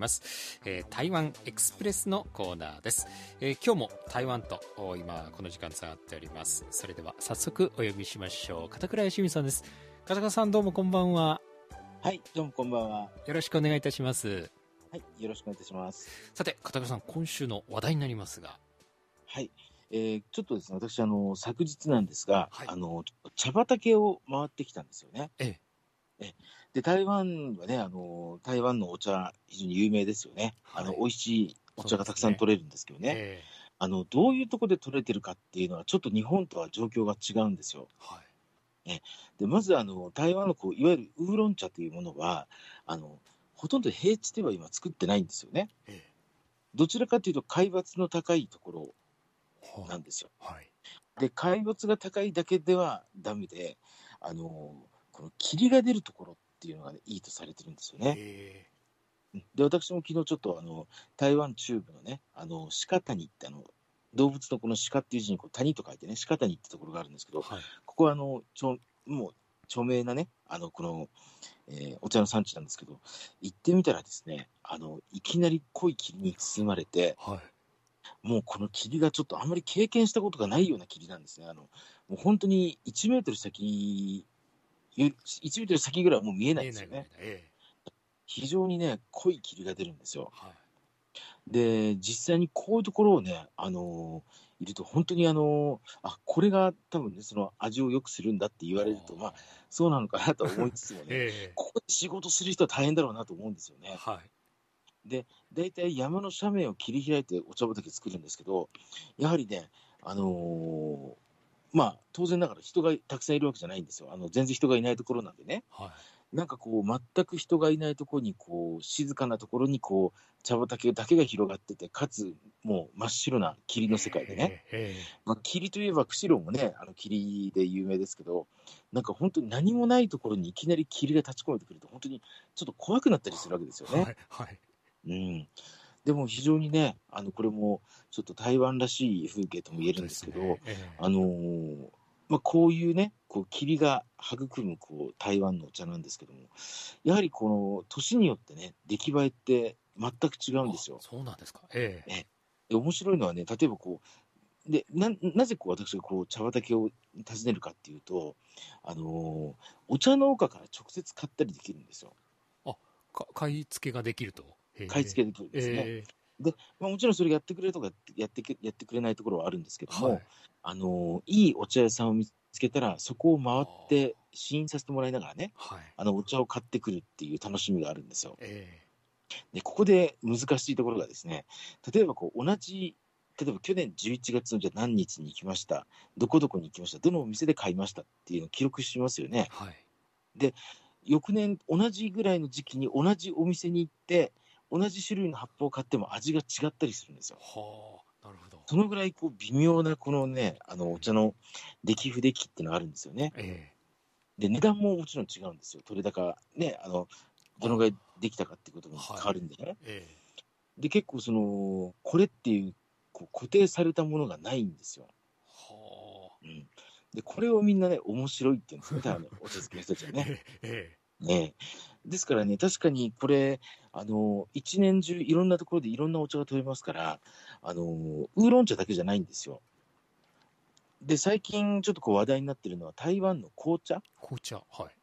ます、えー、台湾エクスプレスのコーナーです、えー、今日も台湾と今この時間つながっております。それでは早速お呼びしましょう。片倉由美さんです。片倉さんどうもこんばんは。はいどうもこんばんは。よろしくお願いいたします。はいよろしくお願いいたします。さて片倉さん今週の話題になりますが。はいえー、ちょっとですね、私、あの、昨日なんですが、はい、あの、茶畑を回ってきたんですよね。え。え。えで、台湾はね、あの、台湾のお茶、非常に有名ですよね。はい、あの、美味しいお茶がたくさん取れるんですけどね。ねえあの、どういうところで取れてるかっていうのは、ちょっと日本とは状況が違うんですよ。はい。ね、で、まず、あの、台湾のこう、いわゆるウーロン茶というものは、あの、ほとんど平地では今作ってないんですよね。ええ、どちらかというと、海抜の高いところなんですよ。はい、で、海抜が高いだけではダメで、あの、この霧が出るところっていうのが、ね、いいとされてるんですよね。で、私も昨日ちょっとあの、台湾中部のね、あの、鹿谷ってあの、動物のこの鹿っていう字にこう谷と書いてね、鹿谷ってところがあるんですけど、はい、ここはあの、ちょもう著名なね、あの、この、えー、お茶の産地なんですけど、行ってみたらですね、あの、いきなり濃い霧に包まれて、はいもうこの霧がちょっとあんまり経験したことがないような霧なんですね。あの、もう本当に1メートル先、1メートル先ぐらいはもう見えないですよね。ええ、非常にね、濃い霧が出るんですよ。はい、で、実際にこういうところをね、あのいると本当にあのあ、これが多分ね、その味を良くするんだって言われると、まあ、そうなのかなと思いつつもね、え、ここで仕事する人は大変だろうなと思うんですよね。はいで、大体山の斜面を切り開いてお茶畑作るんですけど、やはりね、あのー、まあ、当然ながら人がたくさんいるわけじゃないんですよ。あの、全然人がいないところなんでね。はい。なんかこう、全く人がいないところに、こう、静かなところに、こう、茶畑だけが広がってて、かつ、もう真っ白な霧の世界でね。まあ、霧といえば、釧路もね、あの、霧で有名ですけど、なんか本当に何もないところにいきなり霧が立ち込めてくると、本当にちょっと怖くなったりするわけですよね。はい。はいうん。でも非常にね、あの、これもちょっと台湾らしい風景とも言えるんですけど、ねええ、あのー、まあ、こういうね、こう霧が育むこう台湾のお茶なんですけども、やはりこの年によってね、出来栄えって全く違うんですよ。そうなんですか。ええ。え面白いのはね、例えばこう、でななぜこう私がこう茶畑を訪ねるかっていうと、あのー、お茶農家から直接買ったりできるんですよ。あ買い付けができると？買い付けできるんですね。えー、で、まあ、もちろんそれやってくれるとかやってやってくれないところはあるんですけども、はい、あのいいお茶屋さんを見つけたら、そこを回って試飲させてもらいながらね、はい、あのお茶を買ってくるっていう楽しみがあるんですよ。えー、でここで難しいところがですね、例えばこう同じ例えば去年11月のじゃ何日に行きました、どこどこに行きました、どのお店で買いましたっていうのを記録しますよね。はい、で、翌年、同じぐらいの時期に同じお店に行って、同じ種類の葉っぱを買っても味が違ったりするんですよ。はあ、なるほど。そのぐらいこう微妙なこのね、あのお茶の出来不出来っていうのがあるんですよね。えー、で、値段ももちろん違うんですよ。取れ高、ね、あの、どのぐらいできたかっていうことも変わるんでね。はいえー、で、結構その、これっていうこう固定されたものがないんですよ。はあ。うん。で、これをみんなね、面白いって言うんですよね、お茶漬けの人たちはね。ええねですからね、確かにこれ、あの、一年中いろんなところでいろんなお茶が取れますから、あの、ウーロン茶だけじゃないんですよ。で、最近ちょっとこう話題になってるのは台湾の紅茶。紅茶、はい。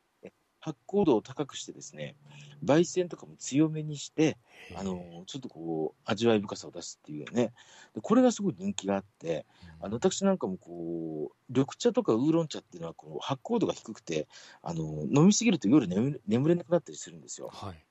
発酵度を高くしてですね、焙煎とかも強めにして、あの、ちょっとこう、味わい深さを出すっていうね。でこれがすごい人気があって、あの、私なんかもこう、緑茶とかウーロン茶っていうのはこう発酵度が低くて、あの、飲みすぎると夜眠眠れなくなったりするんですよ。はい。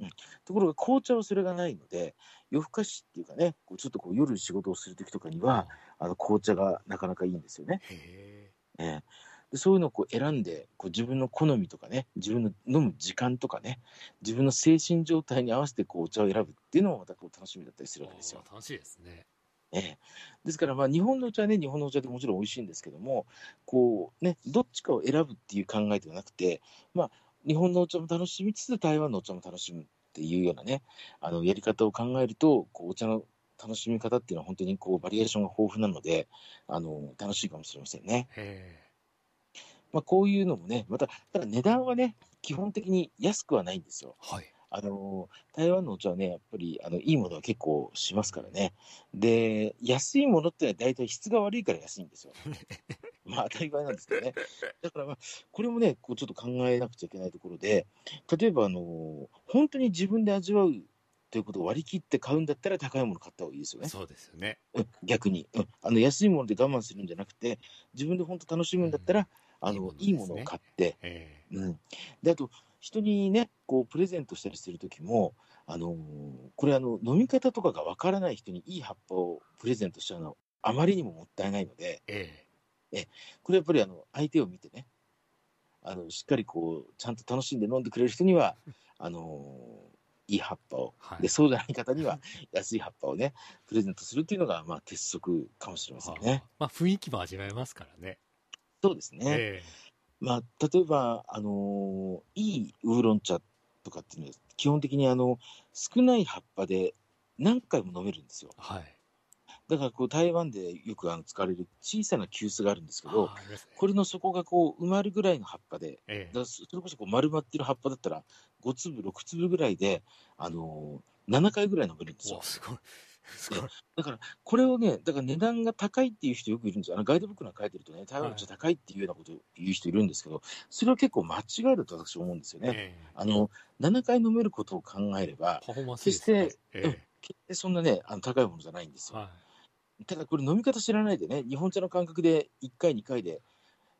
うん、ところが紅茶はそれがないので、夜更かしっていうかね、こうちょっとこう夜仕事をするときとかには、あの紅茶がなかなかいいんですよね。へえーでそういうのをこう選んでこう自分の好みとかね自分の飲む時間とかね自分の精神状態に合わせてこうお茶を選ぶっていうのもまたこう楽しみだったりするわけですよ。楽しいですね。ええ、ですから、まあ、日本のお茶はね、日本のお茶でもちろん美味しいんですけども、こうね、どっちかを選ぶっていう考えではなくて、まあ、日本のお茶も楽しみつつ、台湾のお茶も楽しむっていうようなね、あの、やり方を考えると、こう、お茶の楽しみ方っていうのは本当にこう、バリエーションが豊富なので、あの、楽しいかもしれませんね。へまあ、こういうのもね、また、ただ値段はね、基本的に安くはないんですよ。はい。あの、台湾のお茶はね、やっぱり、あの、いいものは結構しますからね。で、安いものってのは大体質が悪いから安いんですよ。まあ当たり前なんですけどね。だからまあ、これもね、こうちょっと考えなくちゃいけないところで、例えばあの、本当に自分で味わうということを割り切って買うんだったら高いもの買った方がいいですよね。そうですよね。うん、逆に、うん。あの、安いもので我慢するんじゃなくて、自分で本当楽しむんだったら、うん、あの、いいものを買って、えー、うん。で、あと、人にね、こう、プレゼントしたりするときも、あのー、これあの、飲み方とかがわからない人にいい葉っぱをプレゼントしちゃうのは、あまりにももったいないので、ええ、えこれやっぱりあの、相手を見てね、あの、しっかりこう、ちゃんと楽しんで飲んでくれる人には、あのー、いい葉っぱを、はい、で、そうじゃない方には安い葉っぱをね、プレゼントするっていうのが、まあ、鉄則かもしれませんね。まあ、雰囲気も味わえますからね。そうですね。えーまあ、例えば、あのー、いいウーロン茶とかっていうのは、基本的にあの少ない葉っぱで何回も飲めるんですよ。はい、だからこう台湾でよくあの使われる小さな急須があるんですけど、ね、これの底がこう埋まるぐらいの葉っぱで、ええ、だそれこそこう丸まってる葉っぱだったら、5粒、6粒ぐらいで、あのー、7回ぐらい飲めるんですよ。すごい。だから、これをね、だから値段が高いっていう人よくいるんですよ。あのガイドブックなんか書いてるとね、台湾の茶高いっていうようなことを言う人いるんですけど、それは結構間違いだと私は思うんですよね。えー、あの、7回飲めることを考えれば、決して、えー、決してそんなね、あの高いものじゃないんですよ。はい、ただこれ飲み方知らないでね、日本茶の感覚で1回、2回で、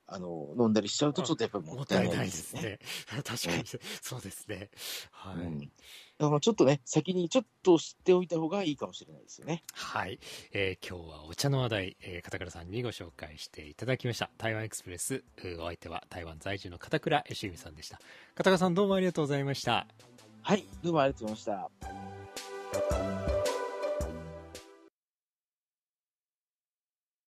あの、飲んだりしちゃうと、ちょっとやっぱりもったいないですね。確かに、そうですね。はい。うんだからちょっとね、先にちょっと知っておいた方がいいかもしれないですよね。はい。えー、今日はお茶の話題、えー、片倉さんにご紹介していただきました。台湾エクスプレス、お相手は台湾在住の片倉義美さんでした。片倉さんどうもありがとうございました。はい、どうもありがとうございました。